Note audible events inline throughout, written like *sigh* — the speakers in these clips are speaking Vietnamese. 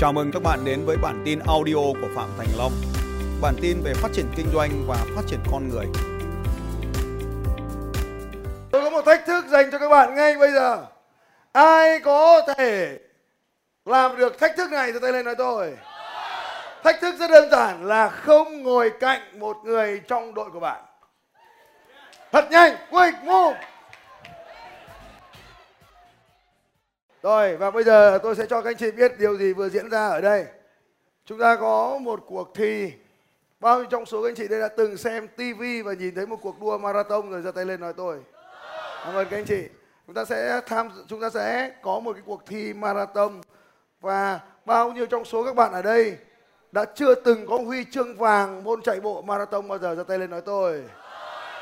Chào mừng các bạn đến với bản tin audio của Phạm Thành Long. Bản tin về phát triển kinh doanh và phát triển con người. Tôi có một thách thức dành cho các bạn ngay bây giờ. Ai có thể làm được thách thức này giơ tay lên nói tôi. Thách thức rất đơn giản là không ngồi cạnh một người trong đội của bạn. Thật nhanh, quick move. Rồi, và bây giờ tôi sẽ cho các anh chị biết điều gì vừa diễn ra ở đây. Chúng ta có một cuộc thi. Bao nhiêu trong số các anh chị đây đã từng xem TV và nhìn thấy một cuộc đua marathon rồi giơ tay lên nói tôi. Cảm ơn các anh chị. Chúng ta sẽ tham, chúng ta sẽ có một cái cuộc thi marathon và bao nhiêu trong số các bạn ở đây đã chưa từng có huy chương vàng môn chạy bộ marathon bao giờ giơ tay lên nói tôi.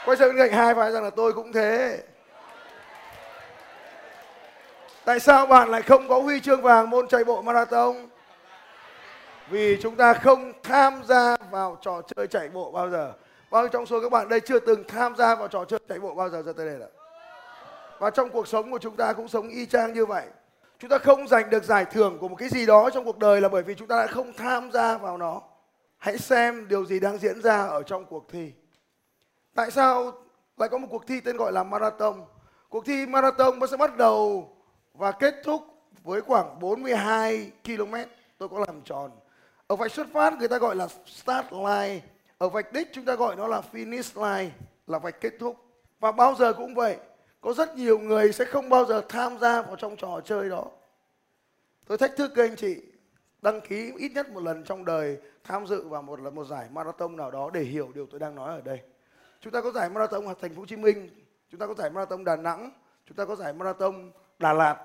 Quay sang bên cạnh hai vai rằng là tôi cũng thế. Tại sao bạn lại không có huy chương vàng môn chạy bộ marathon? Vì chúng ta không tham gia vào trò chơi chạy bộ bao giờ. Bao nhiêu trong số các bạn đây chưa từng tham gia vào trò chơi chạy bộ bao giờ ra tới đây ạ? Và trong cuộc sống của chúng ta cũng sống y chang như vậy. Chúng ta không giành được giải thưởng của một cái gì đó trong cuộc đời là bởi vì chúng ta đã không tham gia vào nó. Hãy xem điều gì đang diễn ra ở trong cuộc thi. Tại sao lại có một cuộc thi tên gọi là marathon? Cuộc thi marathon nó sẽ bắt đầu và kết thúc với khoảng 42 km. Tôi có làm tròn. Ở vạch xuất phát người ta gọi là start line. Ở vạch đích chúng ta gọi nó là finish line, là vạch kết thúc. Và bao giờ cũng vậy, có rất nhiều người sẽ không bao giờ tham gia vào trong trò chơi đó. Tôi thách thức các anh chị đăng ký ít nhất một lần trong đời tham dự vào một lần một giải marathon nào đó để hiểu điều tôi đang nói ở đây. Chúng ta có giải marathon ở thành phố Hồ Chí Minh, chúng ta có giải marathon Đà Nẵng, chúng ta có giải marathon Đà Lạt,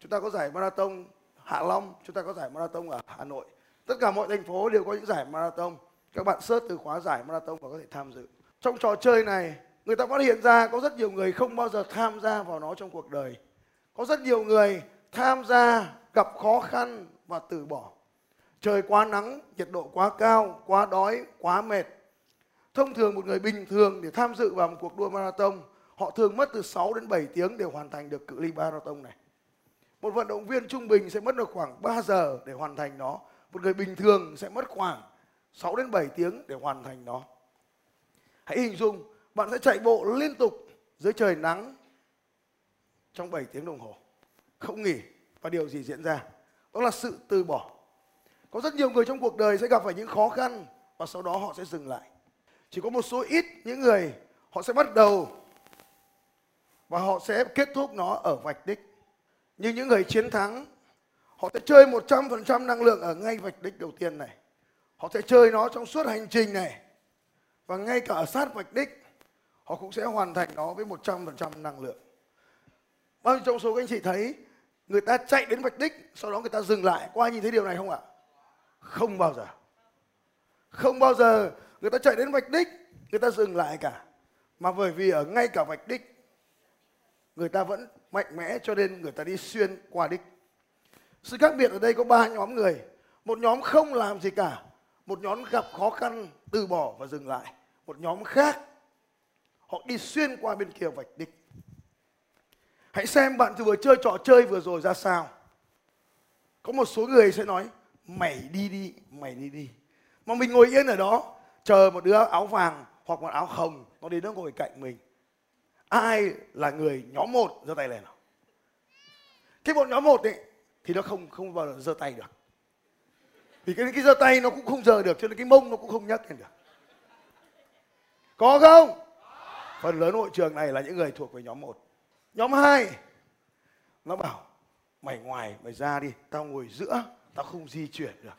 chúng ta có giải marathon Hạ Long, chúng ta có giải marathon ở Hà Nội. Tất cả mọi thành phố đều có những giải marathon. Các bạn search từ khóa giải marathon và có thể tham dự. Trong trò chơi này, người ta phát hiện ra có rất nhiều người không bao giờ tham gia vào nó trong cuộc đời. Có rất nhiều người tham gia gặp khó khăn và từ bỏ. Trời quá nắng, nhiệt độ quá cao, quá đói, quá mệt. Thông thường một người bình thường để tham dự vào một cuộc đua marathon, họ thường mất từ 6 đến 7 tiếng để hoàn thành được cự ly marathon này. Một vận động viên trung bình sẽ mất được khoảng 3 giờ để hoàn thành nó. Một người bình thường sẽ mất khoảng 6 đến 7 tiếng để hoàn thành nó. Hãy hình dung, bạn sẽ chạy bộ liên tục dưới trời nắng trong 7 tiếng đồng hồ. Không nghỉ. Và điều gì diễn ra? Đó là sự từ bỏ. Có rất nhiều người trong cuộc đời sẽ gặp phải những khó khăn và sau đó họ sẽ dừng lại. Chỉ có một số ít những người họ sẽ bắt đầu và họ sẽ kết thúc nó ở vạch đích. Nhưng những người chiến thắng, họ sẽ chơi 100% năng lượng ở ngay vạch đích đầu tiên này. Họ sẽ chơi nó trong suốt hành trình này. Và ngay cả ở sát vạch đích, họ cũng sẽ hoàn thành nó với 100% năng lượng. Bao nhiêu trong số các anh chị thấy người ta chạy đến vạch đích, sau đó người ta dừng lại có ai nhìn thấy điều này không ạ không bao giờ không bao giờ người ta chạy đến vạch đích, người ta dừng lại cả mà bởi vì ở ngay cả vạch đích người ta vẫn mạnh mẽ cho nên người ta đi xuyên qua đích sự khác biệt ở đây có ba nhóm người một nhóm không làm gì cả một nhóm gặp khó khăn từ bỏ và dừng lại một nhóm khác họ đi xuyên qua bên kia vạch địch. Hãy xem bạn vừa chơi trò chơi vừa rồi ra sao. Có một số người sẽ nói mày đi đi, mày đi đi. Mà mình ngồi yên ở đó chờ một đứa áo vàng hoặc một áo hồng nó đến nó ngồi cạnh mình. Ai là người nhóm một giơ tay lên nào. Cái bọn nhóm một ấy, thì nó không không bao giờ giơ tay được. Vì cái cái giơ tay nó cũng không giơ được, cho nên cái mông nó cũng không nhấc lên được. Có không? Phần lớn hội trường này là những người thuộc về nhóm một nhóm hai, nó bảo, mày ngoài, mày ra đi, tao ngồi giữa, tao không di chuyển được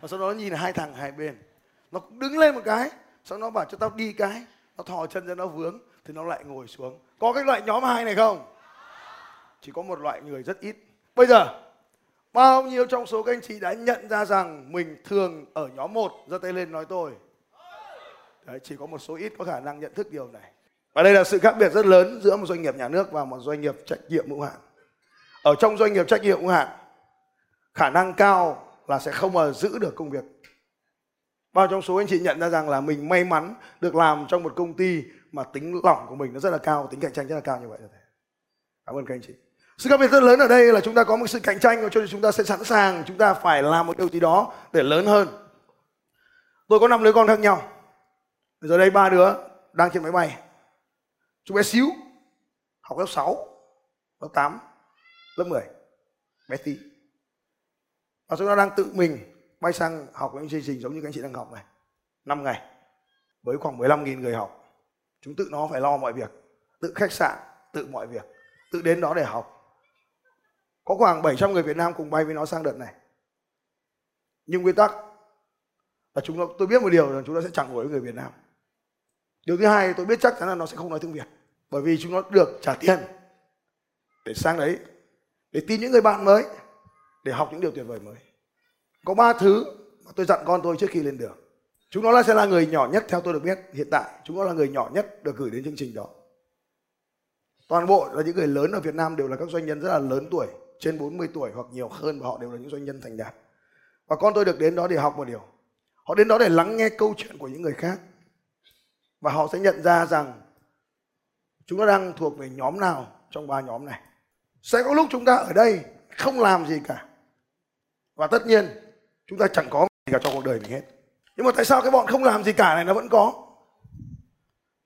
và sau đó nó nhìn hai thằng hai bên nó cũng đứng lên một cái, sau đó nó bảo cho tao đi cái, nó thò chân ra nó vướng thì nó lại ngồi xuống. Có cái loại nhóm hai này không? Chỉ có một loại người rất ít. Bây giờ bao nhiêu trong số các anh chị đã nhận ra rằng mình thường ở nhóm một? Giơ tay lên nói tôi. Đấy, chỉ có một số ít có khả năng nhận thức điều này. Và đây là sự khác biệt rất lớn giữa một doanh nghiệp nhà nước và một doanh nghiệp trách nhiệm hữu hạn. Ở trong doanh nghiệp trách nhiệm hữu hạn, khả năng cao là sẽ không mà giữ được công việc. Bao trong số anh chị nhận ra rằng là mình may mắn được làm trong một công ty mà tính lỏng của mình nó rất là cao, tính cạnh tranh rất là cao như vậy. Cảm ơn các anh chị. sự khác biệt rất lớn ở đây là chúng ta có một sự cạnh tranh cho nên chúng ta sẽ sẵn sàng chúng ta phải làm một điều gì đó để lớn hơn. Tôi có năm đứa con khác nhau. Giờ đây ba đứa đang trên máy bay. Chúng bé xíu học lớp 6 lớp 8 lớp 10 bé tí. Và chúng ta đang tự mình bay sang học những chương trình giống như các anh chị đang học này. 5 ngày. Với khoảng 15.000 người học chúng tự nó phải lo mọi việc, tự khách sạn, tự mọi việc, tự đến đó để học. Có khoảng 700 người Việt Nam cùng bay với nó sang đợt này. Nhưng nguyên tắc là chúng nó, tôi biết một điều là chúng nó sẽ chẳng đuổi với người Việt Nam. Điều thứ hai, tôi biết chắc chắn là nó sẽ không nói tiếng Việt, bởi vì chúng nó được trả tiền để sang đấy, để tin những người bạn mới, để học những điều tuyệt vời mới. Có ba thứ mà tôi dặn con tôi trước khi lên đường chúng nó là sẽ là người nhỏ nhất, theo tôi được biết, hiện tại chúng nó là người nhỏ nhất được gửi đến chương trình đó. Toàn bộ là những người lớn ở Việt Nam đều là các doanh nhân rất là lớn tuổi, trên 40 tuổi hoặc nhiều hơn và họ đều là những doanh nhân thành đạt. Và con tôi được đến đó để học một điều. Họ đến đó để lắng nghe câu chuyện của những người khác. Và họ sẽ nhận ra rằng chúng ta đang thuộc về nhóm nào trong ba nhóm này. Sẽ có lúc chúng ta ở đây không làm gì cả. Và tất nhiên, chúng ta chẳng có gì cả trong cuộc đời mình hết nhưng mà tại sao cái bọn không làm gì cả này nó vẫn có?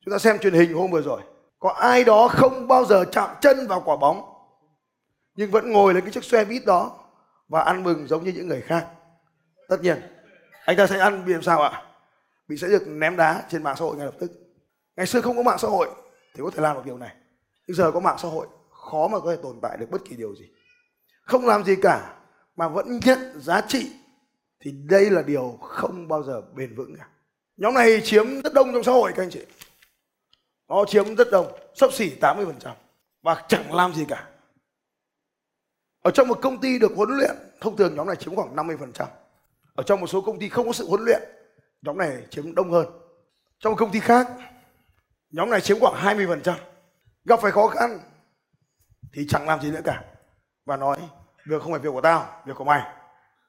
Chúng ta xem truyền hình hôm vừa rồi. Có ai đó không bao giờ chạm chân vào quả bóng, nhưng vẫn ngồi lên cái chiếc xe buýt đó và ăn mừng giống như những người khác. Tất nhiên, anh ta sẽ ăn bị làm sao ạ? Bị sẽ được ném đá trên mạng xã hội ngay lập tức. Ngày xưa không có mạng xã hội thì có thể làm được điều này. Nhưng giờ có mạng xã hội, khó mà có thể tồn tại được bất kỳ điều gì. Không làm gì cả mà vẫn nhận giá trị thì đây là điều không bao giờ bền vững cả. Nhóm này chiếm rất đông trong xã hội, các anh chị. Nó chiếm rất đông, sấp xỉ 80% và chẳng làm gì cả. Ở trong một công ty được huấn luyện, thông thường nhóm này chiếm khoảng 50% ở trong một số công ty không có sự huấn luyện, nhóm này chiếm đông hơn. Trong một công ty khác, nhóm này chiếm khoảng 20% gặp phải khó khăn thì chẳng làm gì nữa cả. Và nói, việc không phải việc của tao, việc của mày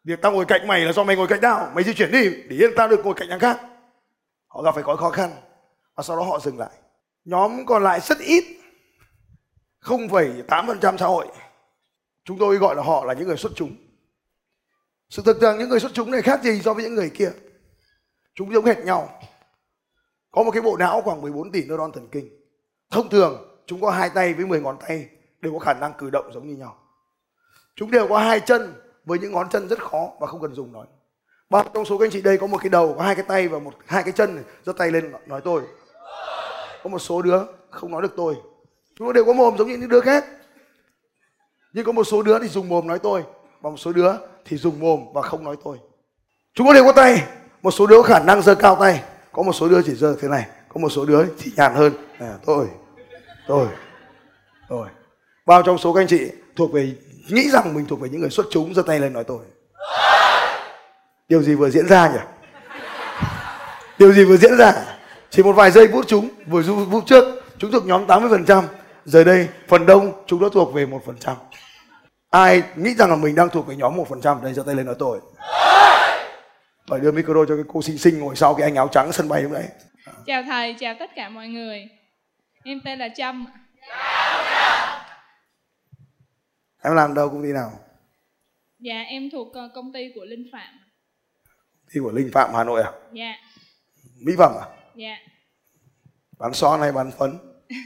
việc tao ngồi cạnh mày là do mày ngồi cạnh tao. Mày di chuyển đi để yên tao được ngồi cạnh thằng khác. Họ gặp phải có khó khăn và sau đó họ dừng lại. Nhóm còn lại rất ít 0,8% xã hội. Chúng tôi gọi là họ là những người xuất chúng. Sự thực rằng những người xuất chúng này khác gì so với những người kia. Chúng giống hệt nhau. Có một cái bộ não khoảng 14 tỷ neuron thần kinh. Thông thường chúng có hai tay với 10 ngón tay đều có khả năng cử động giống như nhau. Chúng đều có hai chân với những ngón chân rất khó và không cần dùng nói. Bao trong số các anh chị đây có một cái đầu có hai cái tay và một hai cái chân giơ tay lên nói tôi. Có một số đứa không nói được tôi. Chúng nó đều có mồm giống như những đứa khác. Nhưng có một số đứa thì dùng mồm nói tôi và một số đứa thì dùng mồm và không nói tôi. Chúng nó đều có tay. Một số đứa có khả năng giơ cao tay. Có một số đứa chỉ giơ thế này. Có một số đứa thì nhàn hơn. À, tôi tôi tôi. Bao trong số các anh chị thuộc về nghĩ rằng mình thuộc về những người xuất chúng giơ tay lên nói tôi. Điều gì vừa diễn ra nhỉ? Điều gì vừa diễn ra? Chỉ một vài giây phút chúng vừa phút trước. Chúng thuộc nhóm 80% giờ đây phần đông chúng đã thuộc về một phần trăm. Ai nghĩ rằng là mình đang thuộc về nhóm một phần trăm? Đây giơ tay lên nói tôi. Phải đưa micro cho cái cô xinh xinh ngồi sau cái anh áo trắng sân bay lúc đấy chào thầy chào tất cả mọi người. Em tên là trâm em làm đâu công ty nào dạ em thuộc ờ, công ty của linh phạm Thi của Linh Phạm Hà Nội à? dạ Mỹ phẩm à? dạ Bán son hay bán phấn? *laughs*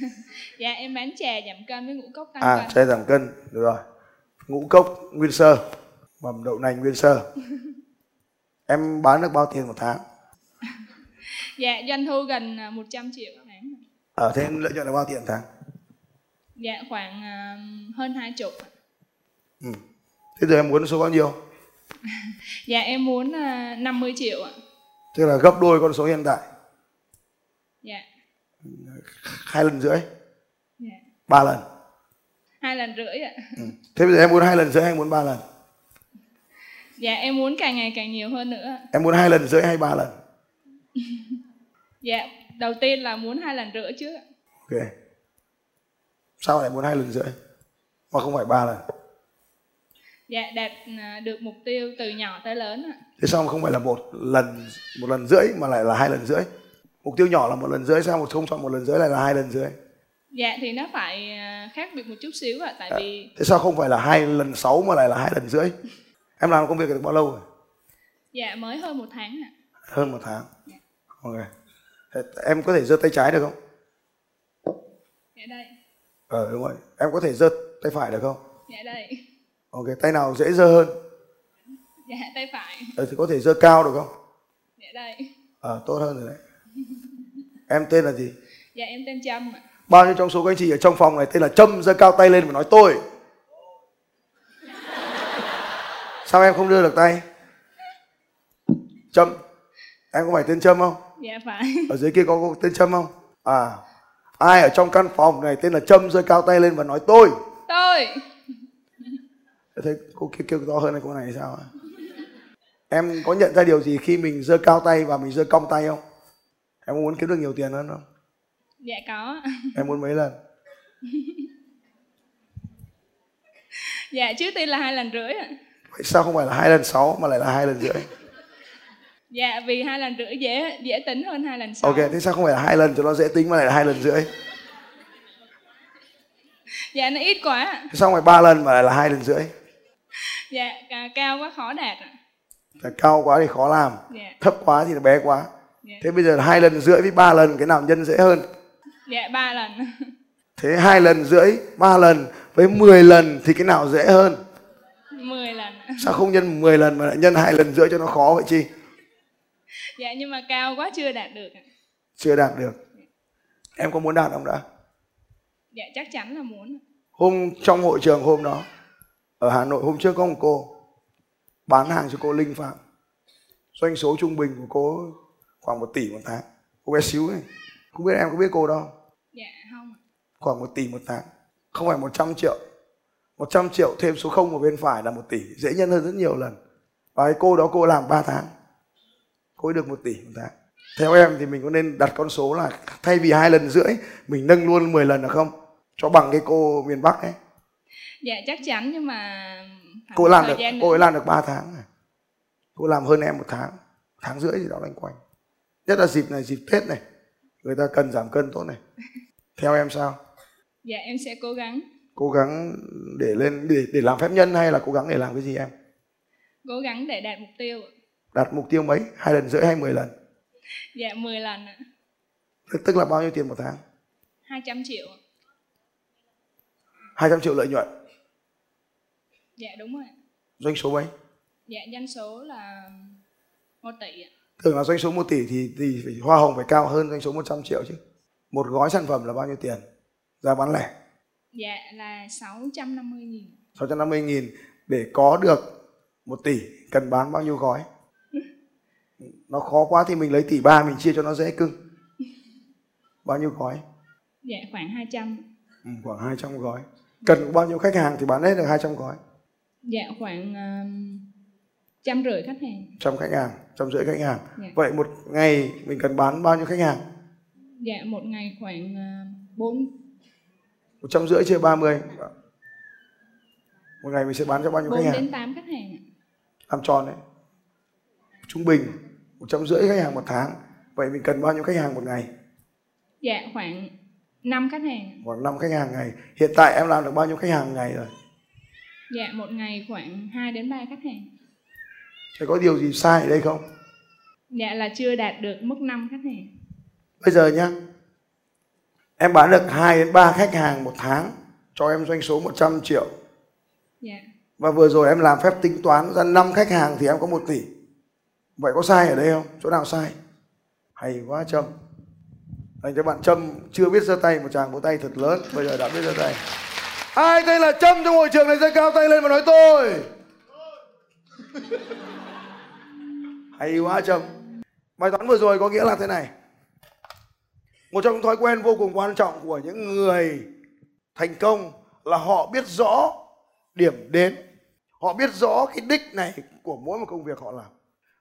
dạ em bán trà giảm cân với ngũ cốc tăng À, cân chai giảm cân, được rồi. Ngũ cốc nguyên sơ, mầm đậu nành nguyên sơ. *laughs* em bán được bao tiền một tháng? dạ doanh thu gần ờ, 100 triệu một tháng Ở thế lợi nhuận là bao tiền tháng? dạ khoảng ờ, hơn hai chục. Ừ. Thế giờ em muốn số bao nhiêu? *laughs* dạ em muốn ờ, 50 triệu ạ Tức là gấp đôi con số hiện tại, dạ hai lần rưỡi, dạ ba lần. hai lần rưỡi ạ Ừ. Thế bây giờ em muốn hai lần rưỡi hay muốn ba lần? dạ em muốn càng ngày càng nhiều hơn nữa. Em muốn hai lần rưỡi hay ba lần? *laughs* dạ đầu tiên là muốn hai lần rưỡi trước ạ. Ok. Sao lại muốn hai lần rưỡi? Mà không phải ba lần. Dạ đạt ờ, được mục tiêu từ nhỏ tới lớn ạ. Thế sao mà không phải là một lần một lần rưỡi mà lại là hai lần rưỡi? Mục tiêu nhỏ là một lần rưỡi sao một không chọn một lần rưỡi lại là hai lần rưỡi? dạ thì nó phải à, khác biệt một chút xíu ạ tại vì Thế sao không phải là hai lần sáu mà lại là hai lần rưỡi? Em làm công việc được bao lâu rồi? dạ mới hơn một tháng ạ Hơn một tháng. Ok. Thế Em có thể giơ tay trái được không? dạ đây Ờ đúng rồi. Em có thể giơ tay phải được không? dạ đây Ok. Tay nào dễ giơ hơn? dạ tay phải Ờ, thì có thể giơ cao được không? dạ đây Ờ tốt hơn rồi đấy. Em tên là gì? dạ em tên trâm ạ Bao nhiêu trong số các anh chị ở trong phòng này tên là Trâm giơ cao tay lên và nói tôi. Sao em không đưa được tay? Trâm. Em có phải tên Trâm không? dạ phải Ở dưới kia có, có tên Trâm không? À. Ai ở trong căn phòng này tên là Trâm giơ cao tay lên và nói tôi. tôi Thế cô kia kêu to hơn này cô này sao? Em có nhận ra điều gì khi mình giơ cao tay và mình giơ cong tay không? Em muốn kiếm được nhiều tiền hơn không? dạ có *laughs* Em muốn mấy lần? dạ trước tiên là hai lần rưỡi ạ Vậy sao không phải là hai lần sáu mà lại là hai lần rưỡi? dạ vì hai lần rưỡi dễ dễ tính hơn hai lần sau Ok, thế sao không phải là hai lần cho nó dễ tính mà lại là hai lần rưỡi? dạ nó ít quá. Thế sao không phải ba lần mà lại là hai lần rưỡi? Dạ ca- cao quá khó đạt ạ Là cao quá thì khó làm, dạ thấp quá thì bé quá. dạ Thế bây giờ hai lần rưỡi với ba lần cái nào nhân dễ hơn? dạ ba lần Thế hai lần rưỡi, ba lần với 10 lần thì cái nào dễ hơn? mười lần Sao không nhân 10 lần mà lại nhân hai lần rưỡi cho nó khó vậy chi? dạ nhưng mà cao quá chưa đạt được. Chưa đạt được. Em có muốn đạt không đã? dạ chắc chắn là muốn Hôm trong hội trường hôm đó ở Hà Nội hôm trước có một cô bán hàng cho cô Linh Phạm. Doanh số trung bình của cô khoảng 1 tỷ một tháng. Cô bé xíu này. Không biết em có biết cô đâu. dạ không. Khoảng 1 tỷ một tháng. Không phải 100 triệu. 100 triệu thêm số 0 ở bên phải là 1 tỷ. Dễ nhân hơn rất nhiều lần. Và cái cô đó cô làm 3 tháng. Cô ấy được 1 tỷ một tháng. Theo em thì mình có nên đặt con số là thay vì hai lần rưỡi mình nâng luôn 10 lần được không? Cho bằng cái cô miền Bắc ấy. Dạ chắc chắn nhưng mà cô làm được cô ấy làm được 3 tháng này. cô làm hơn em một tháng tháng rưỡi gì đó loanh quanh. Nhất là dịp này dịp tết này người ta cần giảm cân tốt này. *laughs* Theo em sao? Dạ em sẽ cố gắng. Cố gắng để lên để, để làm phép nhân hay là cố gắng để làm cái gì em? Cố gắng để đạt mục tiêu. Ạ. đặt mục tiêu mấy? Hai lần rưỡi hay 10 lần? Dạ 10 lần ạ. tức, tức là bao nhiêu tiền một tháng? 200 triệu. Ạ. 200 triệu lợi nhuận dạ đúng rồi doanh số mấy? Dạ doanh số là 1 tỷ ạ. thường là doanh số 1 tỷ thì thì phải hoa hồng phải cao hơn doanh số 100 triệu chứ. Một gói sản phẩm là bao nhiêu tiền? Giá bán lẻ? Dạ là 650 nghìn. 650 nghìn để có được 1 tỷ cần bán bao nhiêu gói? Nó khó quá thì mình lấy tỷ ba mình chia cho nó dễ cưng. Bao nhiêu gói? Dạ khoảng 200 ừ, khoảng 200 gói. Cần bao nhiêu khách hàng thì bán hết được 200 gói dạ khoảng um, trăm rưỡi khách hàng. Trăm khách hàng trăm rưỡi khách hàng. Dạ. vậy một ngày mình cần bán bao nhiêu khách hàng? Dạ một ngày khoảng uh, 4 một trăm rưỡi chia 30 một ngày mình sẽ bán cho bao nhiêu 4 khách hàng? đến 8 khách hàng làm tròn đấy. Trung bình một trăm rưỡi khách hàng một tháng. Vậy mình cần bao nhiêu khách hàng một ngày? Dạ khoảng 5 khách hàng khoảng 5 khách hàng ngày. Hiện tại em làm được bao nhiêu khách hàng ngày rồi dạ một ngày khoảng 2 đến 3 khách hàng. Thế có điều gì sai ở đây không? Dạ là chưa đạt được mức 5 khách hàng. Bây giờ nhá em bán được 2 đến 3 khách hàng một tháng cho em doanh số 100 triệu. Dạ. Và vừa rồi em làm phép tính toán ra 5 khách hàng thì em có 1 tỷ. Vậy có sai ở đây không? Chỗ nào sai? Hay quá Trâm. Dành cho bạn Trâm chưa biết giơ tay một tràng vỗ tay thật lớn bây giờ đã biết giơ tay ai tên là Trâm trong hội trường này giơ cao tay lên và nói tôi. Hay quá, Trâm. Bài toán vừa rồi có nghĩa là thế này. Một trong những thói quen vô cùng quan trọng của những người thành công là họ biết rõ điểm đến. Họ biết rõ cái đích này của mỗi một công việc họ làm.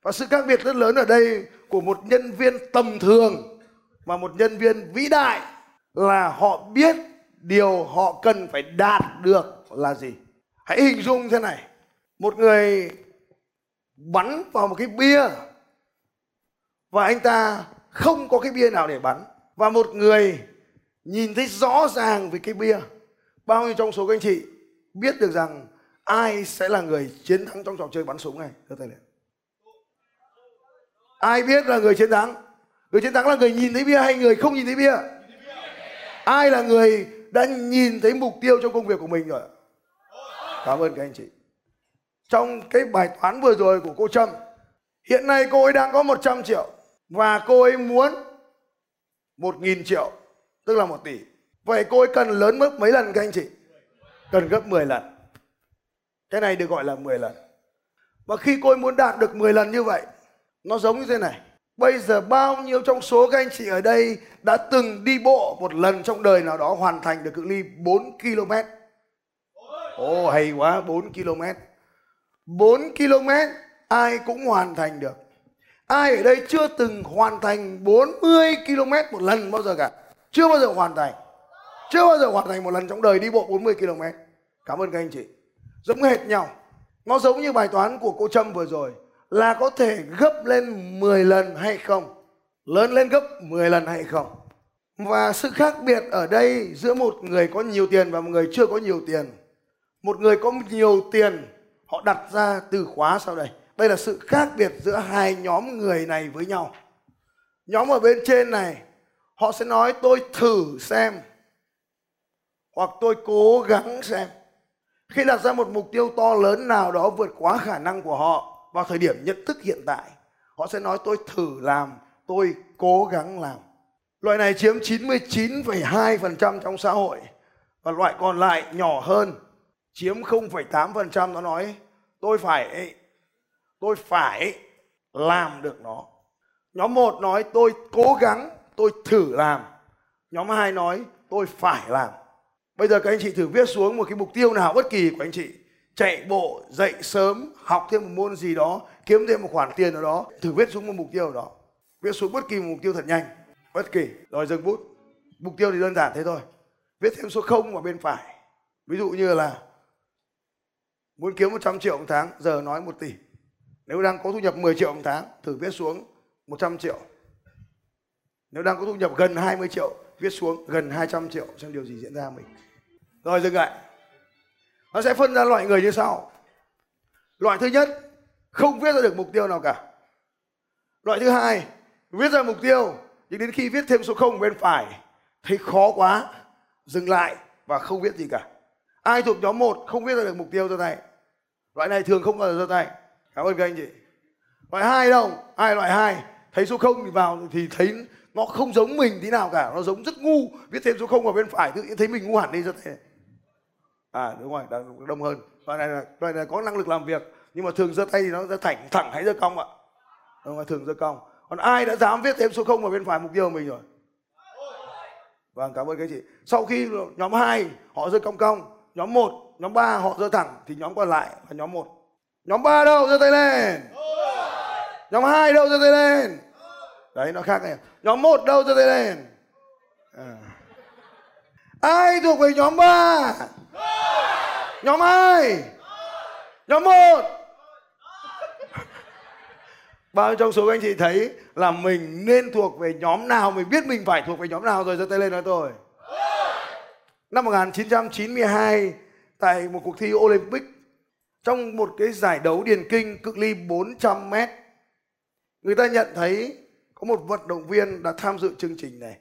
Và sự khác biệt rất lớn ở đây của một nhân viên tầm thường và một nhân viên vĩ đại là họ biết điều họ cần phải đạt được là gì? Hãy hình dung thế này. Một người bắn vào một cái bia và anh ta không có cái bia nào để bắn. Và một người nhìn thấy rõ ràng về cái bia, bao nhiêu trong số các anh chị biết được rằng ai sẽ là người chiến thắng trong trò chơi bắn súng này giơ tay lên ai biết là người chiến thắng? Người chiến thắng là người nhìn thấy bia hay người không nhìn thấy bia? Ai là người đã nhìn thấy mục tiêu trong công việc của mình rồi cảm ơn các anh chị. Trong cái bài toán vừa rồi của cô Trâm, hiện nay cô ấy đang có 100 triệu và cô ấy muốn 1.000 triệu, tức là 1 tỷ. Vậy cô ấy cần lớn mức mấy lần các anh chị? Cần gấp 10 lần. Cái này được gọi là 10 lần. Và khi cô ấy muốn đạt được 10 lần như vậy, nó giống như thế này bây giờ bao nhiêu trong số các anh chị ở đây đã từng đi bộ một lần trong đời nào đó hoàn thành được cự ly 4 km? Ồ oh, hay quá 4 km. 4 km ai cũng hoàn thành được. Ai ở đây chưa từng hoàn thành 40 km một lần bao giờ cả? Chưa bao giờ hoàn thành. Chưa bao giờ hoàn thành một lần trong đời đi bộ 40 km. Cảm ơn các anh chị. Giống hệt nhau. Nó giống như bài toán của cô Trâm vừa rồi là có thể gấp lên 10 lần hay không? Lớn lên gấp 10 lần hay không? Và sự khác biệt ở đây giữa một người có nhiều tiền và một người chưa có nhiều tiền. Một người có nhiều tiền, họ đặt ra từ khóa sau đây. Đây là sự khác biệt giữa hai nhóm người này với nhau. Nhóm ở bên trên này, họ sẽ nói, tôi thử xem. Hoặc, tôi cố gắng xem. Khi đặt ra một mục tiêu to lớn nào đó vượt quá khả năng của họ vào thời điểm nhận thức hiện tại họ sẽ nói tôi thử làm tôi cố gắng làm. Loại này chiếm 99,2% trong xã hội và loại còn lại nhỏ hơn chiếm 0,8% nó nói tôi phải tôi phải làm được nó. Nhóm 1 nói tôi cố gắng tôi thử làm. Nhóm 2 nói tôi phải làm. Bây giờ các anh chị thử viết xuống một cái mục tiêu nào bất kỳ của anh chị chạy bộ, dậy sớm, học thêm một môn gì đó, kiếm thêm một khoản tiền nào đó, thử viết xuống một mục tiêu đó. Viết xuống bất kỳ một mục tiêu thật nhanh, bất kỳ rồi dừng bút. Mục tiêu thì đơn giản thế thôi. Viết thêm số 0 vào bên phải. Ví dụ như là, muốn kiếm 100 triệu một tháng, giờ nói 1 tỷ. Nếu đang có thu nhập 10 triệu một tháng, thử viết xuống 100 triệu. Nếu đang có thu nhập gần 20 triệu, viết xuống gần 200 triệu, xem điều gì diễn ra mình. Rồi dừng lại nó sẽ phân ra loại người như sau. Loại thứ nhất, không viết ra được mục tiêu nào cả. Loại thứ hai, viết ra mục tiêu, nhưng đến khi viết thêm số 0 bên phải, thấy khó quá, dừng lại và không viết gì cả. Ai thuộc nhóm 1 không viết ra được mục tiêu cho tay? Loại này thường không bao giờ ra tay. Cảm ơn các anh chị. Loại hai đâu? Ai loại hai? Thấy số 0 thì vào thì thấy nó không giống mình tí nào cả. Nó giống rất ngu, viết thêm số 0 vào bên phải, tự nhiên thấy mình ngu hẳn đi rất thế à đúng rồi đông hơn. Loại này là loại này có năng lực làm việc, nhưng mà thường giơ tay thì nó giơ thẳng thẳng hay giơ cong ạ. Đúng rồi, thường giơ cong. Còn ai đã dám viết thêm số 0 vào bên phải mục tiêu của mình rồi? Vâng cảm ơn các chị. Sau khi nhóm 2 họ giơ cong cong, nhóm 1 nhóm 3 họ giơ thẳng, thì nhóm còn lại là nhóm 1 nhóm 3 đâu? Giơ tay lên. Nhóm 2 đâu? Giơ tay lên. Đấy, nó khác này. Nhóm 1 đâu? Giơ tay lên. À. ai thuộc về nhóm 3 Nhóm 2 Nhóm 1 Bao nhiêu trong số các anh chị thấy là mình nên thuộc về nhóm nào, Mình biết mình phải thuộc về nhóm nào rồi, giơ tay lên nói tôi. Năm 1992 Tại một cuộc thi Olympic, Trong một cái giải đấu điền kinh cự ly 400 mét, Người ta nhận thấy có một vận động viên đã tham dự chương trình này.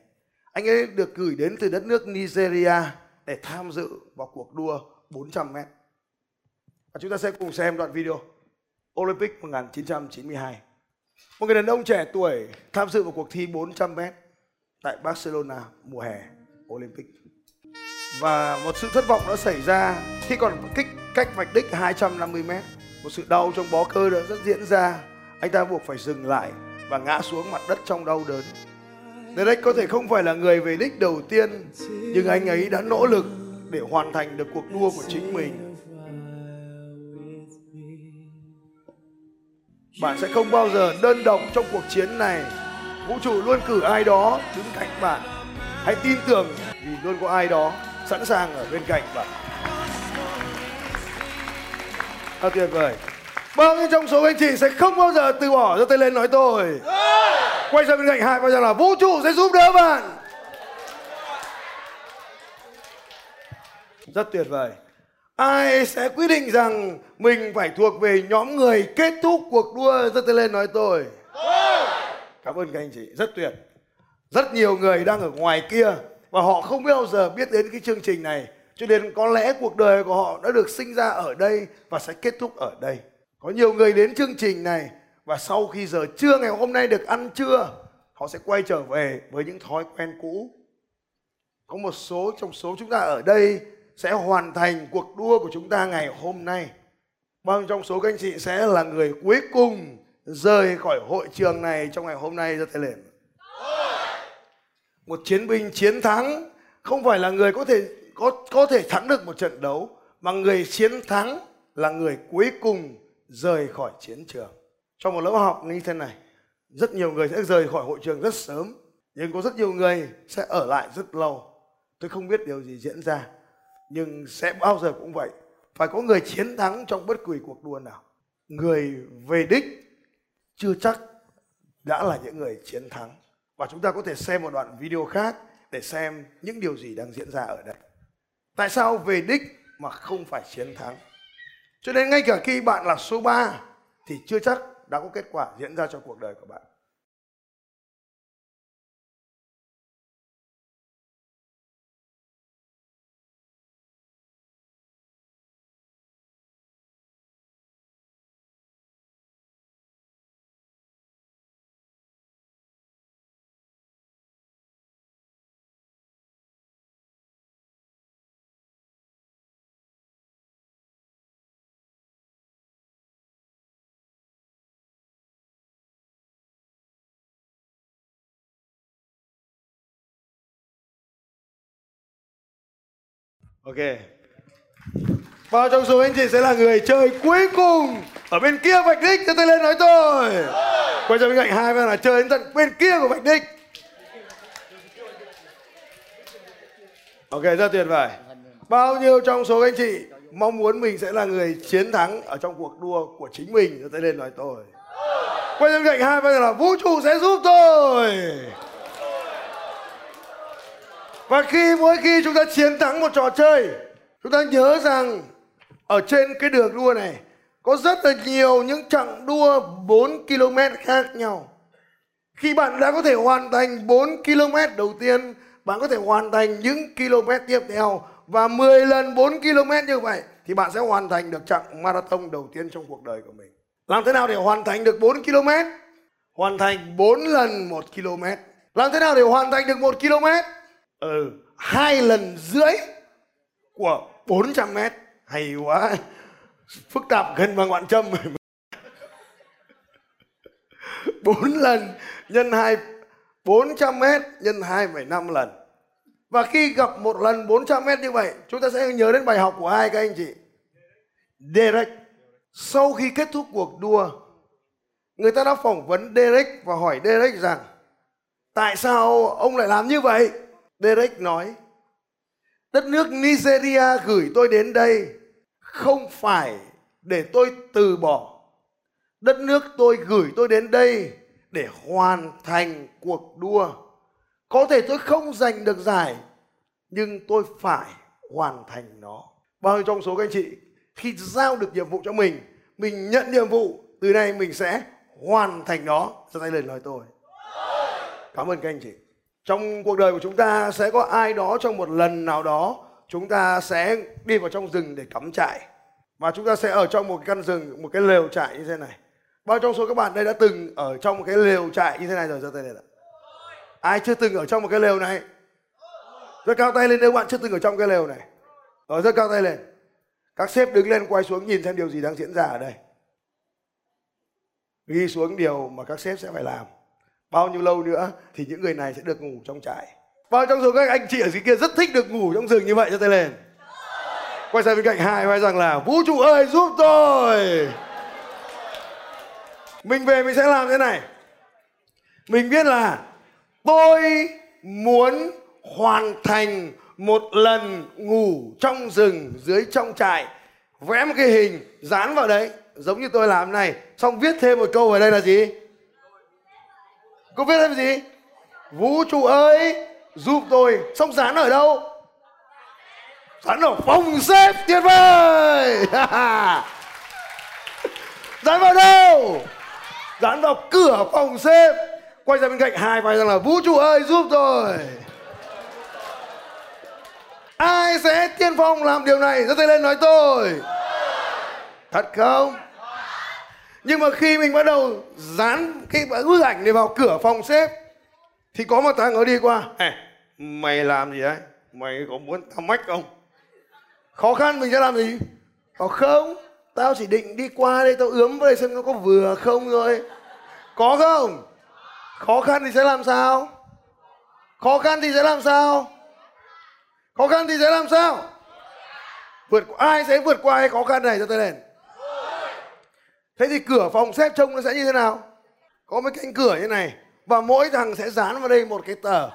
Anh ấy được gửi đến từ đất nước Nigeria để tham dự vào cuộc đua 400 mét. Và chúng ta sẽ cùng xem đoạn video Olympic 1992. Một người đàn ông trẻ tuổi tham dự vào cuộc thi 400 mét tại Barcelona mùa hè Olympic. Và một sự thất vọng đã xảy ra khi còn kích cách vạch đích 250 mét. Một sự đau trong bó cơ đã rất diễn ra. Anh ta buộc phải dừng lại và ngã xuống mặt đất trong đau đớn. Derek có thể không phải là người về đích đầu tiên, nhưng anh ấy đã nỗ lực để hoàn thành được cuộc đua của chính mình. Bạn sẽ không bao giờ đơn độc trong cuộc chiến này. Vũ trụ luôn cử ai đó đứng cạnh bạn. Hãy tin tưởng vì luôn có ai đó sẵn sàng ở bên cạnh bạn. Thật tuyệt vời. Bao nhiêu trong số anh chị sẽ không bao giờ từ bỏ giơ tay lên nói tôi. Quay sang bên cạnh hai bao giờ là vũ trụ sẽ giúp đỡ bạn. Rất tuyệt vời. Ai sẽ quyết định rằng mình phải thuộc về nhóm người kết thúc cuộc đua giơ tay lên nói tôi. Cảm ơn các anh chị, rất tuyệt. Rất nhiều người đang ở ngoài kia và họ không bao giờ biết đến cái chương trình này. Cho nên có lẽ cuộc đời của họ đã được sinh ra ở đây và sẽ kết thúc ở đây. Có nhiều người đến chương trình này và sau khi giờ trưa ngày hôm nay được ăn trưa, họ sẽ quay trở về với những thói quen cũ. Có một số trong số chúng ta ở đây sẽ hoàn thành cuộc đua của chúng ta ngày hôm nay. Bao trong số các anh chị sẽ là người cuối cùng rời khỏi hội trường này trong ngày hôm nay ra tay lên. Một chiến binh chiến thắng không phải là người có thể có có thể thắng được một trận đấu mà người chiến thắng là người cuối cùng rời khỏi chiến trường. Trong một lớp học như thế này, rất nhiều người sẽ rời khỏi hội trường rất sớm, nhưng có rất nhiều người sẽ ở lại rất lâu. Tôi không biết điều gì diễn ra, nhưng sẽ bao giờ cũng vậy. Phải có người chiến thắng trong bất kỳ cuộc đua nào. Người về đích chưa chắc đã là những người chiến thắng. Và chúng ta có thể xem một đoạn video khác để xem những điều gì đang diễn ra ở đây. Tại sao về đích mà không phải chiến thắng? Cho nên ngay cả khi bạn là số 3 thì chưa chắc đã có kết quả diễn ra cho cuộc đời của bạn. Ok. Bao trong số anh chị sẽ là người chơi cuối cùng ở bên kia vạch đích, cho tay lên nói tôi. Quay sang bên cạnh hai bên là chơi đến tận bên kia của vạch đích. Ok, rất tuyệt vời. Bao nhiêu trong số anh chị mong muốn mình sẽ là người chiến thắng ở trong cuộc đua của chính mình cho tay lên nói tôi. Quay sang bên cạnh hai bên là vũ trụ sẽ giúp tôi. Và khi mỗi khi chúng ta chiến thắng một trò chơi, chúng ta nhớ rằng ở trên cái đường đua này có rất là nhiều những chặng đua 4 km khác nhau. Khi bạn đã có thể hoàn thành 4 km đầu tiên, bạn có thể hoàn thành những km tiếp theo và 10 lần 4 km như vậy thì bạn sẽ hoàn thành được chặng marathon đầu tiên trong cuộc đời của mình. Làm thế nào để hoàn thành được 4 km? Hoàn thành 4 lần 1 km. Làm thế nào để hoàn thành được 1 km? Ừ, hai lần rưỡi của 400 mét. Hay quá. Phức tạp gần bằng ngọn châm *laughs* bốn lần nhân hai 400 mét nhân 2,5 lần. Và khi gặp một lần 400 mét như vậy chúng ta sẽ nhớ đến bài học của hai các anh chị. Derek sau khi kết thúc cuộc đua người ta đã phỏng vấn Derek và hỏi Derek rằng tại sao ông lại làm như vậy? Derek nói, đất nước Nigeria gửi tôi đến đây không phải để tôi từ bỏ. Đất nước tôi gửi tôi đến đây để hoàn thành cuộc đua. Có thể tôi không giành được giải, nhưng tôi phải hoàn thành nó. Bao nhiêu trong số các anh chị khi giao được nhiệm vụ cho mình, mình nhận nhiệm vụ, từ nay mình sẽ hoàn thành nó. Ra tay lời nói tôi. Cảm ơn các anh chị trong cuộc đời của chúng ta sẽ có ai đó trong một lần nào đó, chúng ta sẽ đi vào trong rừng để cắm trại. Và chúng ta sẽ ở trong một căn rừng, một cái lều trại như thế này. Bao trong số các bạn đây đã từng ở trong một cái lều trại như thế này rồi? Giơ tay lên ạ. Ai chưa từng ở trong một cái lều này? Rất cao tay lên nếu bạn chưa từng ở trong cái lều này. Ờ, rồi rất cao tay lên. Các sếp đứng lên quay xuống nhìn xem điều gì đang diễn ra ở đây. Ghi xuống điều mà các sếp sẽ phải làm bao nhiêu lâu nữa thì những người này sẽ được ngủ trong trại. Và trong số các anh chị ở dưới kia rất thích được ngủ trong rừng như vậy cho tay lên. Quay sang bên cạnh hai nói rằng là, vũ trụ ơi, giúp tôi! Mình về mình sẽ làm thế này. Mình biết là, tôi muốn hoàn thành một lần ngủ trong rừng dưới trong trại. Vẽ một cái hình dán vào đấy, giống như tôi làm này, xong viết thêm một câu ở đây là gì? Cô viết thêm gì? Vũ trụ ơi, giúp tôi. Xong dán ở đâu? dán ở phòng xếp tuyệt vời! *laughs* Dán vào đâu? Dán vào cửa phòng xếp. Quay ra bên cạnh hai vai rằng là vũ trụ ơi giúp tôi. Ai sẽ tiên phong làm điều này? Giơ tay lên nói tôi. Thật không? Nhưng mà khi mình bắt đầu dán cái bức ảnh này vào cửa phòng sếp thì có một thằng ở đi qua. Hey, mày làm gì đấy? Mày có muốn tao mách không? Khó khăn mình sẽ làm gì? Có không? Tao chỉ định đi qua đây tao ướm vào đây xem nó có vừa không rồi có không? Khó khăn thì sẽ làm sao? Khó khăn thì sẽ làm sao? Khó khăn thì sẽ làm sao? Vượt ai sẽ vượt qua cái khó khăn này cho tôi lên thế thì cửa phòng xếp trông nó sẽ như thế nào? Có mấy cánh cửa như này, và mỗi thằng sẽ dán vào đây một cái tờ.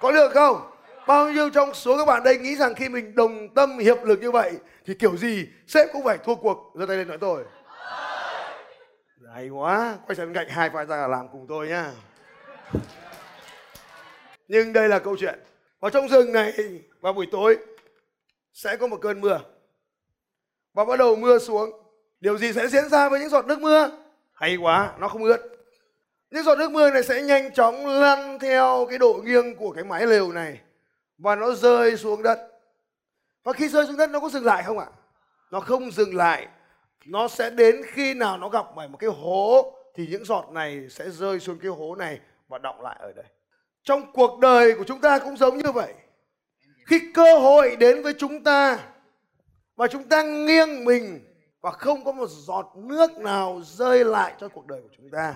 Có được không? Bao nhiêu trong số các bạn đây nghĩ rằng khi mình đồng tâm hiệp lực như vậy, thì kiểu gì sếp cũng phải thua cuộc? Giơ tay lên nói tôi. Hay quá, quay sang bên cạnh hai phải ra làm cùng tôi nhá. Nhưng đây là câu chuyện. Và trong rừng này, vào buổi tối, sẽ có một cơn mưa. Và bắt đầu mưa xuống điều gì sẽ diễn ra với những giọt nước mưa? Hay quá, nó không ướt. Những giọt nước mưa này sẽ nhanh chóng lăn theo cái độ nghiêng của cái mái lều này và nó rơi xuống đất. Và khi rơi xuống đất, nó có dừng lại không ạ? Nó không dừng lại. Nó sẽ đến khi nào nó gặp phải một cái hố thì những giọt này sẽ rơi xuống cái hố này và đọng lại ở đây. Trong cuộc đời của chúng ta cũng giống như vậy. Khi cơ hội đến với chúng ta và chúng ta nghiêng mình và không có một giọt nước nào rơi lại cho cuộc đời của chúng ta.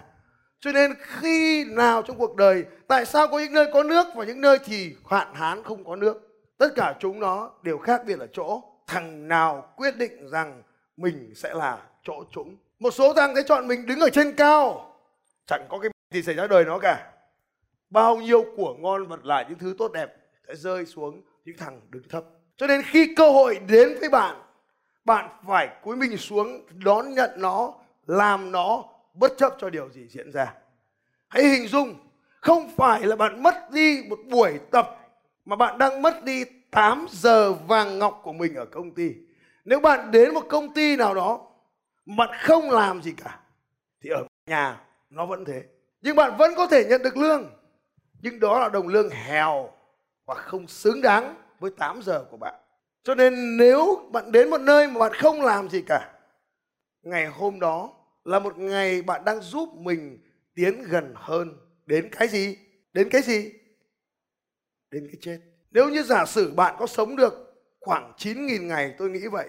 Cho nên khi nào trong cuộc đời, tại sao có những nơi có nước và những nơi thì hạn hán không có nước? Tất cả chúng nó đều khác biệt ở chỗ thằng nào quyết định rằng mình sẽ là chỗ chúng. Một số thằng sẽ chọn mình đứng ở trên cao. Chẳng có cái gì xảy ra đời nó cả. Bao nhiêu của ngon vật lại, những thứ tốt đẹp sẽ rơi xuống những thằng đứng thấp. Cho nên khi cơ hội đến với bạn bạn phải cúi mình xuống, đón nhận nó, làm nó bất chấp cho điều gì diễn ra. Hãy hình dung, không phải là bạn mất đi một buổi tập, mà bạn đang mất đi 8 giờ vàng ngọc của mình ở công ty. Nếu bạn đến một công ty nào đó, bạn không làm gì cả, thì ở nhà nó vẫn thế. Nhưng bạn vẫn có thể nhận được lương. Nhưng đó là đồng lương hèo và không xứng đáng với 8 giờ của bạn cho nên nếu bạn đến một nơi mà bạn không làm gì cả, ngày hôm đó là một ngày bạn đang giúp mình tiến gần hơn đến cái gì? Đến cái gì? Đến cái chết. Nếu như giả sử bạn có sống được khoảng 9.000 ngày, tôi nghĩ vậy.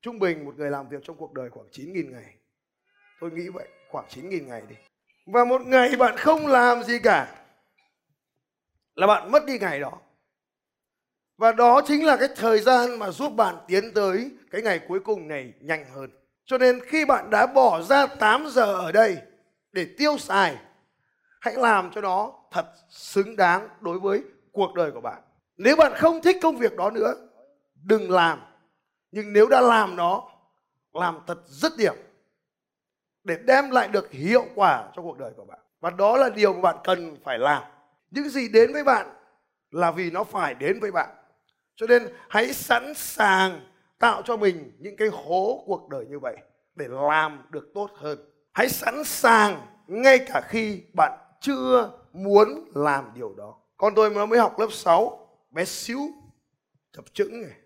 Trung bình một người làm việc trong cuộc đời khoảng 9.000 ngày. Tôi nghĩ vậy, khoảng 9.000 ngày đi. Và một ngày bạn không làm gì cả, là bạn mất đi ngày đó và đó chính là cái thời gian mà giúp bạn tiến tới cái ngày cuối cùng này nhanh hơn. Cho nên khi bạn đã bỏ ra 8 giờ ở đây để tiêu xài, hãy làm cho nó thật xứng đáng đối với cuộc đời của bạn. Nếu bạn không thích công việc đó nữa, đừng làm. Nhưng nếu đã làm nó, làm thật rất điểm để đem lại được hiệu quả cho cuộc đời của bạn. Và đó là điều mà bạn cần phải làm. Những gì đến với bạn là vì nó phải đến với bạn cho nên hãy sẵn sàng tạo cho mình những cái hố cuộc đời như vậy để làm được tốt hơn. Hãy sẵn sàng ngay cả khi bạn chưa muốn làm điều đó. Con tôi nó mới học lớp 6 bé xíu, chập chững này.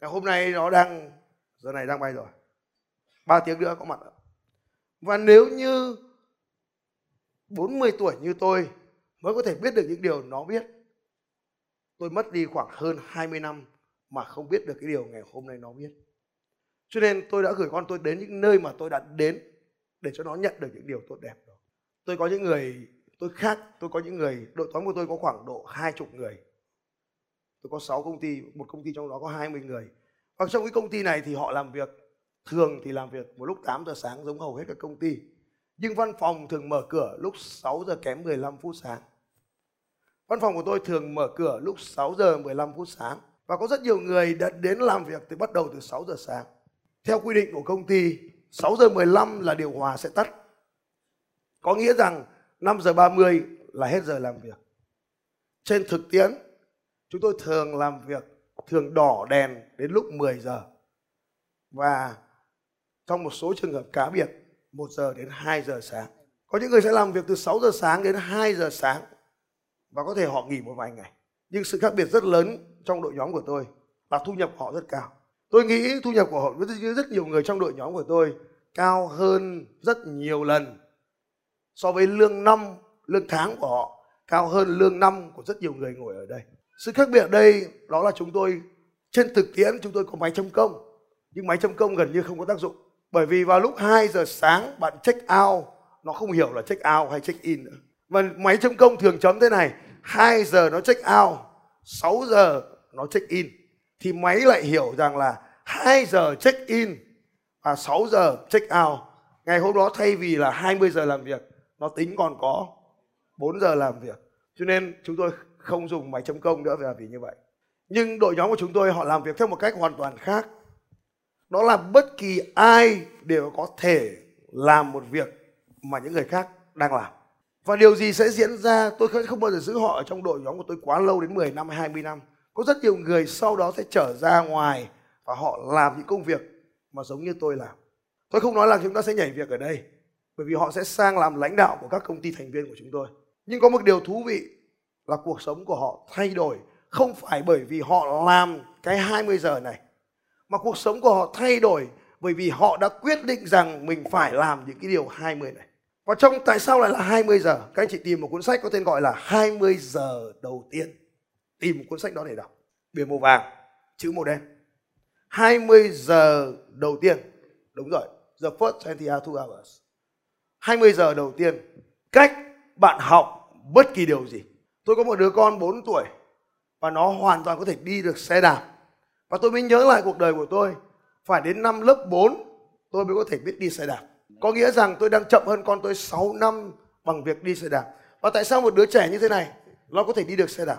Ngày hôm nay nó đang, giờ này đang bay rồi. Ba tiếng nữa có mặt và nếu như 40 tuổi như tôi mới có thể biết được những điều nó biết tôi mất đi khoảng hơn 20 năm mà không biết được cái điều ngày hôm nay nó biết. Cho nên tôi đã gửi con tôi đến những nơi mà tôi đã đến để cho nó nhận được những điều tốt đẹp đó. Tôi có những người, tôi khác, tôi có những người, đội toán của tôi có khoảng độ hai chục người. Tôi có 6 công ty, một công ty trong đó có 20 người. Và trong cái công ty này thì họ làm việc, thường thì làm việc một lúc 8 giờ sáng giống hầu hết các công ty. Nhưng văn phòng thường mở cửa lúc 6 giờ kém 15 phút sáng. Văn phòng của tôi thường mở cửa lúc 6 giờ 15 phút sáng và có rất nhiều người đã đến làm việc từ bắt đầu từ 6 giờ sáng. Theo quy định của công ty, 6 giờ 15 là điều hòa sẽ tắt. Có nghĩa rằng 5 giờ 30 là hết giờ làm việc. Trên thực tiễn, chúng tôi thường làm việc thường đỏ đèn đến lúc 10 giờ và trong một số trường hợp cá biệt 1 giờ đến 2 giờ sáng. Có những người sẽ làm việc từ 6 giờ sáng đến 2 giờ sáng và có thể họ nghỉ một vài ngày. Nhưng sự khác biệt rất lớn trong đội nhóm của tôi là thu nhập của họ rất cao. Tôi nghĩ thu nhập của họ với rất nhiều người trong đội nhóm của tôi cao hơn rất nhiều lần so với lương năm, lương tháng của họ cao hơn lương năm của rất nhiều người ngồi ở đây. Sự khác biệt ở đây đó là chúng tôi trên thực tiễn chúng tôi có máy chấm công nhưng máy chấm công gần như không có tác dụng bởi vì vào lúc 2 giờ sáng bạn check out nó không hiểu là check out hay check in nữa. Và máy chấm công thường chấm thế này 2 giờ nó check out 6 giờ nó check in thì máy lại hiểu rằng là 2 giờ check in và 6 giờ check out. Ngày hôm đó thay vì là 20 giờ làm việc, nó tính còn có 4 giờ làm việc. Cho nên chúng tôi không dùng máy chấm công nữa vì như vậy. Nhưng đội nhóm của chúng tôi họ làm việc theo một cách hoàn toàn khác. Đó là bất kỳ ai đều có thể làm một việc mà những người khác đang làm. Và điều gì sẽ diễn ra, tôi không bao giờ giữ họ ở trong đội nhóm của tôi quá lâu đến 10 năm hay 20 năm. Có rất nhiều người sau đó sẽ trở ra ngoài và họ làm những công việc mà giống như tôi làm. Tôi không nói là chúng ta sẽ nhảy việc ở đây, bởi vì họ sẽ sang làm lãnh đạo của các công ty thành viên của chúng tôi. Nhưng có một điều thú vị là cuộc sống của họ thay đổi, không phải bởi vì họ làm cái 20 giờ này, mà cuộc sống của họ thay đổi bởi vì họ đã quyết định rằng mình phải làm những cái điều 20 này. Và trong tại sao lại là 20 giờ? Các anh chị tìm một cuốn sách có tên gọi là 20 giờ đầu tiên. Tìm một cuốn sách đó để đọc. Biển màu vàng, chữ màu đen. 20 giờ đầu tiên. Đúng rồi. The first 22 hours. 20 giờ đầu tiên. Cách bạn học bất kỳ điều gì. Tôi có một đứa con 4 tuổi và nó hoàn toàn có thể đi được xe đạp. Và tôi mới nhớ lại cuộc đời của tôi. Phải đến năm lớp 4 tôi mới có thể biết đi xe đạp. Có nghĩa rằng tôi đang chậm hơn con tôi 6 năm bằng việc đi xe đạp. Và tại sao một đứa trẻ như thế này nó có thể đi được xe đạp?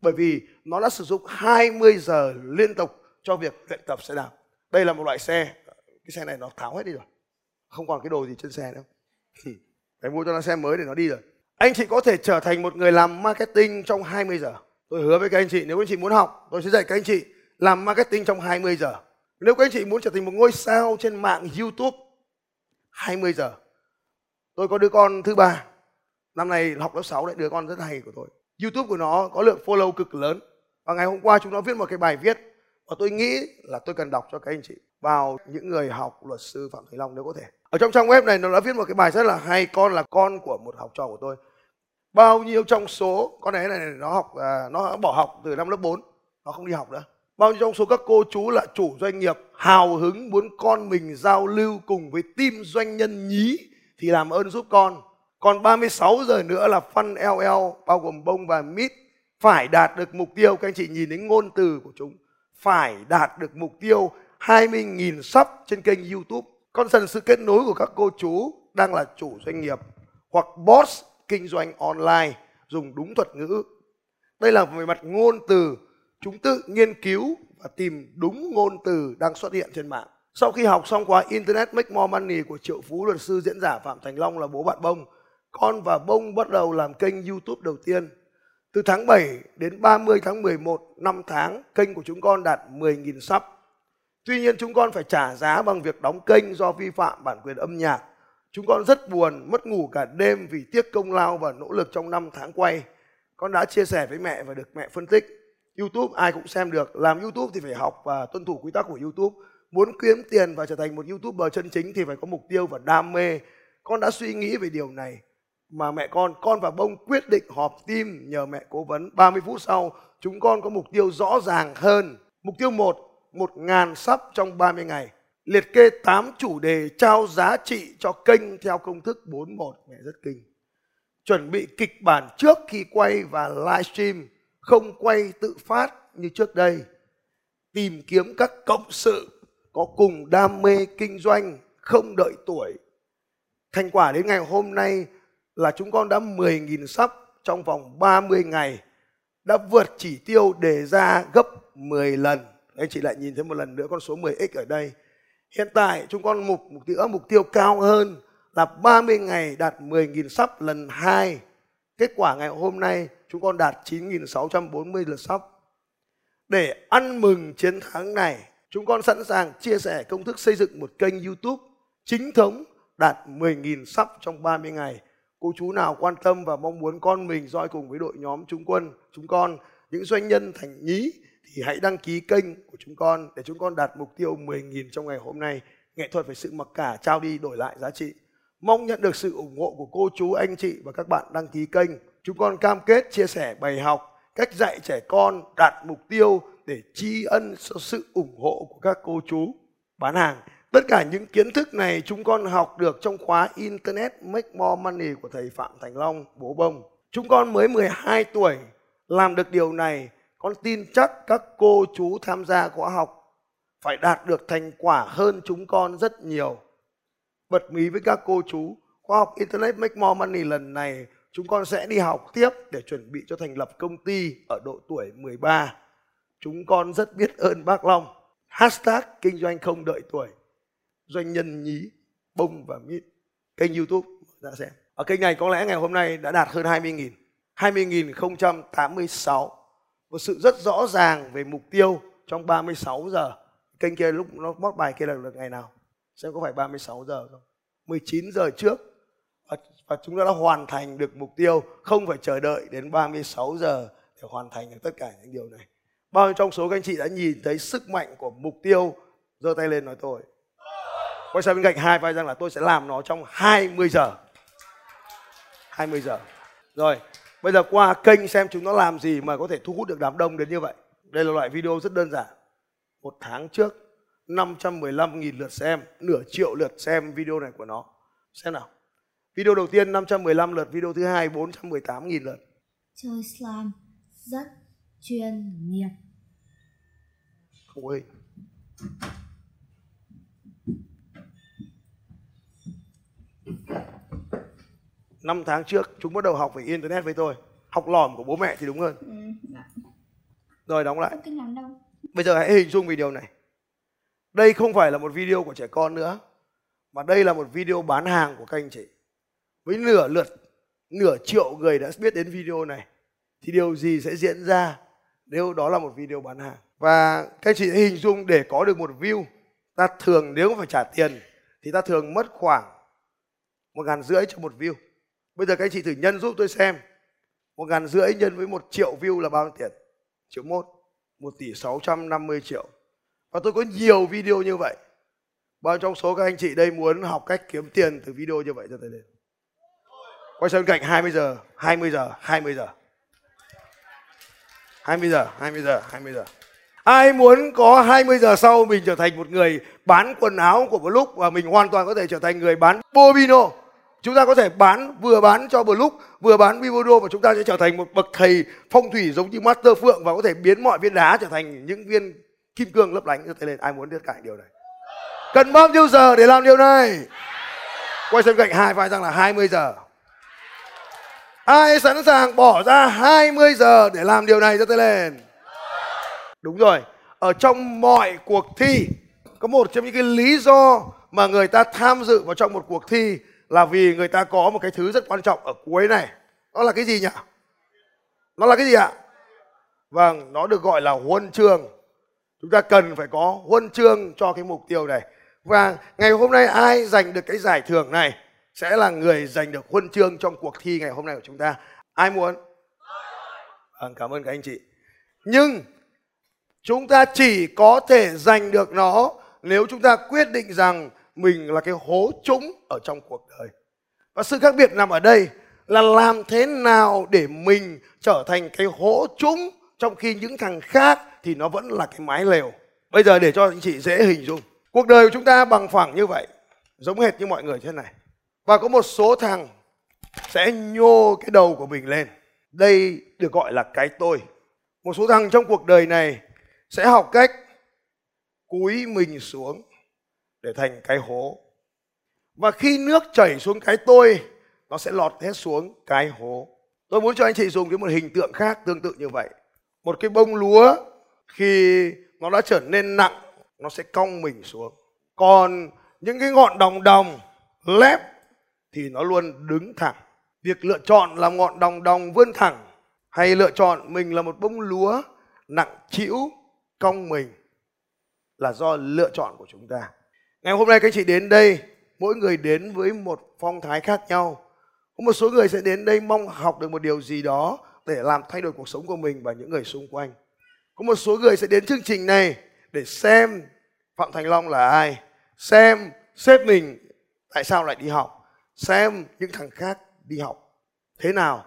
Bởi vì nó đã sử dụng 20 giờ liên tục cho việc luyện tập xe đạp. Đây là một loại xe, cái xe này nó tháo hết đi rồi. Không còn cái đồ gì trên xe nữa. Thì *laughs* phải mua cho nó xe mới để nó đi rồi. Anh chị có thể trở thành một người làm marketing trong 20 giờ. Tôi hứa với các anh chị nếu anh chị muốn học, tôi sẽ dạy các anh chị làm marketing trong 20 giờ. Nếu các anh chị muốn trở thành một ngôi sao trên mạng YouTube 20 giờ. Tôi có đứa con thứ ba. Năm nay học lớp 6 đấy, đứa con rất hay của tôi. YouTube của nó có lượng follow cực lớn. Và ngày hôm qua chúng nó viết một cái bài viết và tôi nghĩ là tôi cần đọc cho các anh chị vào những người học luật sư Phạm Thành Long nếu có thể. Ở trong trang web này nó đã viết một cái bài rất là hay. Con là con của một học trò của tôi. Bao nhiêu trong số con này này nó học à, nó bỏ học từ năm lớp 4 nó không đi học nữa. Bao nhiêu trong số các cô chú là chủ doanh nghiệp hào hứng muốn con mình giao lưu cùng với team doanh nhân nhí thì làm ơn giúp con. Còn 36 giờ nữa là phân LL bao gồm bông và mít phải đạt được mục tiêu các anh chị nhìn đến ngôn từ của chúng phải đạt được mục tiêu 20.000 sub trên kênh YouTube. Con dần sự kết nối của các cô chú đang là chủ doanh nghiệp hoặc boss kinh doanh online dùng đúng thuật ngữ. Đây là về mặt ngôn từ, chúng tự nghiên cứu và tìm đúng ngôn từ đang xuất hiện trên mạng. Sau khi học xong khóa Internet Make More Money của triệu phú luật sư diễn giả Phạm Thành Long là bố bạn Bông, con và Bông bắt đầu làm kênh YouTube đầu tiên. Từ tháng 7 đến 30 tháng 11 năm tháng, kênh của chúng con đạt 10.000 sub. Tuy nhiên chúng con phải trả giá bằng việc đóng kênh do vi phạm bản quyền âm nhạc. Chúng con rất buồn, mất ngủ cả đêm vì tiếc công lao và nỗ lực trong 5 tháng quay. Con đã chia sẻ với mẹ và được mẹ phân tích. YouTube ai cũng xem được, làm YouTube thì phải học và tuân thủ quy tắc của YouTube. Muốn kiếm tiền và trở thành một YouTuber chân chính thì phải có mục tiêu và đam mê. Con đã suy nghĩ về điều này mà mẹ con, con và bông quyết định họp team nhờ mẹ cố vấn. 30 phút sau, chúng con có mục tiêu rõ ràng hơn. Mục tiêu 1, 1.000 sub trong 30 ngày. Liệt kê 8 chủ đề trao giá trị cho kênh theo công thức 41. Mẹ rất kinh. Chuẩn bị kịch bản trước khi quay và livestream, không quay tự phát như trước đây. Tìm kiếm các cộng sự có cùng đam mê kinh doanh, không đợi tuổi. Thành quả đến ngày hôm nay là chúng con đã 10.000 sắp trong vòng 30 ngày đã vượt chỉ tiêu đề ra gấp 10 lần. Anh chị lại nhìn thấy một lần nữa con số 10x ở đây. Hiện tại chúng con mục mục tiêu mục tiêu cao hơn là 30 ngày đạt 10.000 sắp lần 2. Kết quả ngày hôm nay chúng con đạt 9.640 lượt sóc. Để ăn mừng chiến thắng này, chúng con sẵn sàng chia sẻ công thức xây dựng một kênh YouTube chính thống đạt 10.000 sắp trong 30 ngày. Cô chú nào quan tâm và mong muốn con mình roi cùng với đội nhóm chúng quân, chúng con, những doanh nhân thành nhí thì hãy đăng ký kênh của chúng con để chúng con đạt mục tiêu 10.000 trong ngày hôm nay. Nghệ thuật phải sự mặc cả trao đi đổi lại giá trị. Mong nhận được sự ủng hộ của cô chú, anh chị và các bạn đăng ký kênh. Chúng con cam kết chia sẻ bài học, cách dạy trẻ con đạt mục tiêu để tri ân sự ủng hộ của các cô chú bán hàng. Tất cả những kiến thức này chúng con học được trong khóa Internet Make More Money của thầy Phạm Thành Long, bố bông. Chúng con mới 12 tuổi làm được điều này. Con tin chắc các cô chú tham gia khóa học phải đạt được thành quả hơn chúng con rất nhiều. Bật mí với các cô chú, khóa học Internet Make More Money lần này chúng con sẽ đi học tiếp để chuẩn bị cho thành lập công ty ở độ tuổi 13. Chúng con rất biết ơn bác Long. Hashtag kinh doanh không đợi tuổi. Doanh nhân nhí, bông và mít. Kênh youtube đã xem. Ở kênh này có lẽ ngày hôm nay đã đạt hơn 20.000. 20.086. Một sự rất rõ ràng về mục tiêu trong 36 giờ. Kênh kia lúc nó bót bài kia là được ngày nào? Xem có phải 36 giờ không? 19 giờ trước. Và, và chúng ta đã hoàn thành được mục tiêu không phải chờ đợi đến 36 giờ để hoàn thành được tất cả những điều này. Bao nhiêu trong số các anh chị đã nhìn thấy sức mạnh của mục tiêu? Giơ tay lên nói tôi. Quay sang bên cạnh hai vai rằng là tôi sẽ làm nó trong 20 giờ. 20 giờ. Rồi bây giờ qua kênh xem chúng nó làm gì mà có thể thu hút được đám đông đến như vậy. Đây là loại video rất đơn giản. Một tháng trước. 515.000 lượt xem nửa triệu lượt xem video này của nó xem nào Video đầu tiên 515 lượt, video thứ hai 418.000 lượt. Chơi slam rất chuyên nghiệp. Không ơi. Năm tháng trước chúng bắt đầu học về internet với tôi. Học lỏm của bố mẹ thì đúng hơn. Ừ, dạ. Rồi đóng lại. Bây giờ hãy hình dung video này. Đây không phải là một video của trẻ con nữa, mà đây là một video bán hàng của các anh chị. Với nửa lượt nửa triệu người đã biết đến video này thì điều gì sẽ diễn ra nếu đó là một video bán hàng? Và các anh chị hình dung để có được một view ta thường nếu phải trả tiền thì ta thường mất khoảng một ngàn rưỡi cho một view. Bây giờ các anh chị thử nhân giúp tôi xem một ngàn rưỡi nhân với một triệu view là bao nhiêu tiền? Triệu một một tỷ sáu trăm năm mươi triệu và tôi có nhiều video như vậy bao trong số các anh chị đây muốn học cách kiếm tiền từ video như vậy cho tôi đây. quay sang cạnh 20 giờ 20 giờ 20 giờ 20 giờ 20 giờ 20 giờ Ai muốn có 20 giờ sau mình trở thành một người bán quần áo của một lúc và mình hoàn toàn có thể trở thành người bán Bobino. Chúng ta có thể bán vừa bán cho một lúc vừa bán Vivodo và chúng ta sẽ trở thành một bậc thầy phong thủy giống như Master Phượng và có thể biến mọi viên đá trở thành những viên kim cương lấp lánh. Thế lên ai muốn biết cạnh điều này? Cần bao nhiêu giờ để làm điều này? Quay sang cạnh hai vai rằng là 20 giờ. Ai sẵn sàng bỏ ra 20 giờ để làm điều này cho tay lên? Đúng rồi. Ở trong mọi cuộc thi có một trong những cái lý do mà người ta tham dự vào trong một cuộc thi là vì người ta có một cái thứ rất quan trọng ở cuối này. Đó là cái gì nhỉ? Nó là cái gì ạ? Vâng, nó được gọi là huân chương. Chúng ta cần phải có huân chương cho cái mục tiêu này. Và ngày hôm nay ai giành được cái giải thưởng này? sẽ là người giành được huân chương trong cuộc thi ngày hôm nay của chúng ta. Ai muốn? À, cảm ơn các anh chị. Nhưng chúng ta chỉ có thể giành được nó nếu chúng ta quyết định rằng mình là cái hố trũng ở trong cuộc đời. Và sự khác biệt nằm ở đây là làm thế nào để mình trở thành cái hố trũng trong khi những thằng khác thì nó vẫn là cái mái lều. Bây giờ để cho anh chị dễ hình dung. Cuộc đời của chúng ta bằng phẳng như vậy, giống hệt như mọi người thế này. Và có một số thằng sẽ nhô cái đầu của mình lên. Đây được gọi là cái tôi. Một số thằng trong cuộc đời này sẽ học cách cúi mình xuống để thành cái hố. Và khi nước chảy xuống cái tôi, nó sẽ lọt hết xuống cái hố. Tôi muốn cho anh chị dùng cái một hình tượng khác tương tự như vậy. Một cái bông lúa khi nó đã trở nên nặng, nó sẽ cong mình xuống. Còn những cái ngọn đồng đồng lép thì nó luôn đứng thẳng. Việc lựa chọn làm ngọn đồng đồng vươn thẳng hay lựa chọn mình là một bông lúa nặng chịu cong mình là do lựa chọn của chúng ta ngày hôm nay các chị đến đây mỗi người đến với một phong thái khác nhau có một số người sẽ đến đây mong học được một điều gì đó để làm thay đổi cuộc sống của mình và những người xung quanh. Có một số người sẽ đến chương trình này để xem phạm thành long là ai, xem sếp mình tại sao lại đi học, xem những thằng khác đi học thế nào.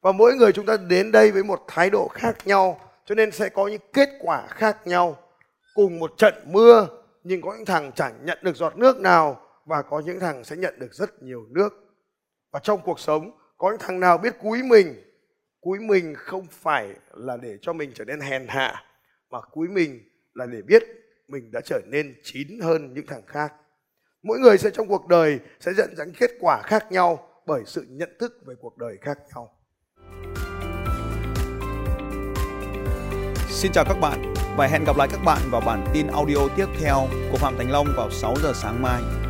Và mỗi người chúng ta đến đây với một thái độ khác nhau, cho nên sẽ có những kết quả khác nhau, cùng một trận mưa, nhưng có những thằng chẳng nhận được giọt nước nào và có những thằng sẽ nhận được rất nhiều nước. Và trong cuộc sống, có những thằng nào biết cúi mình cúi mình không phải là để cho mình trở nên hèn hạ, mà cúi mình là để biết mình đã trở nên chín hơn những thằng khác mỗi người sẽ trong cuộc đời sẽ dẫn dẫn kết quả khác nhau bởi sự nhận thức về cuộc đời khác nhau Xin chào các bạn và hẹn gặp lại các bạn vào bản tin audio tiếp theo của Phạm Thành Long vào 6 giờ sáng mai.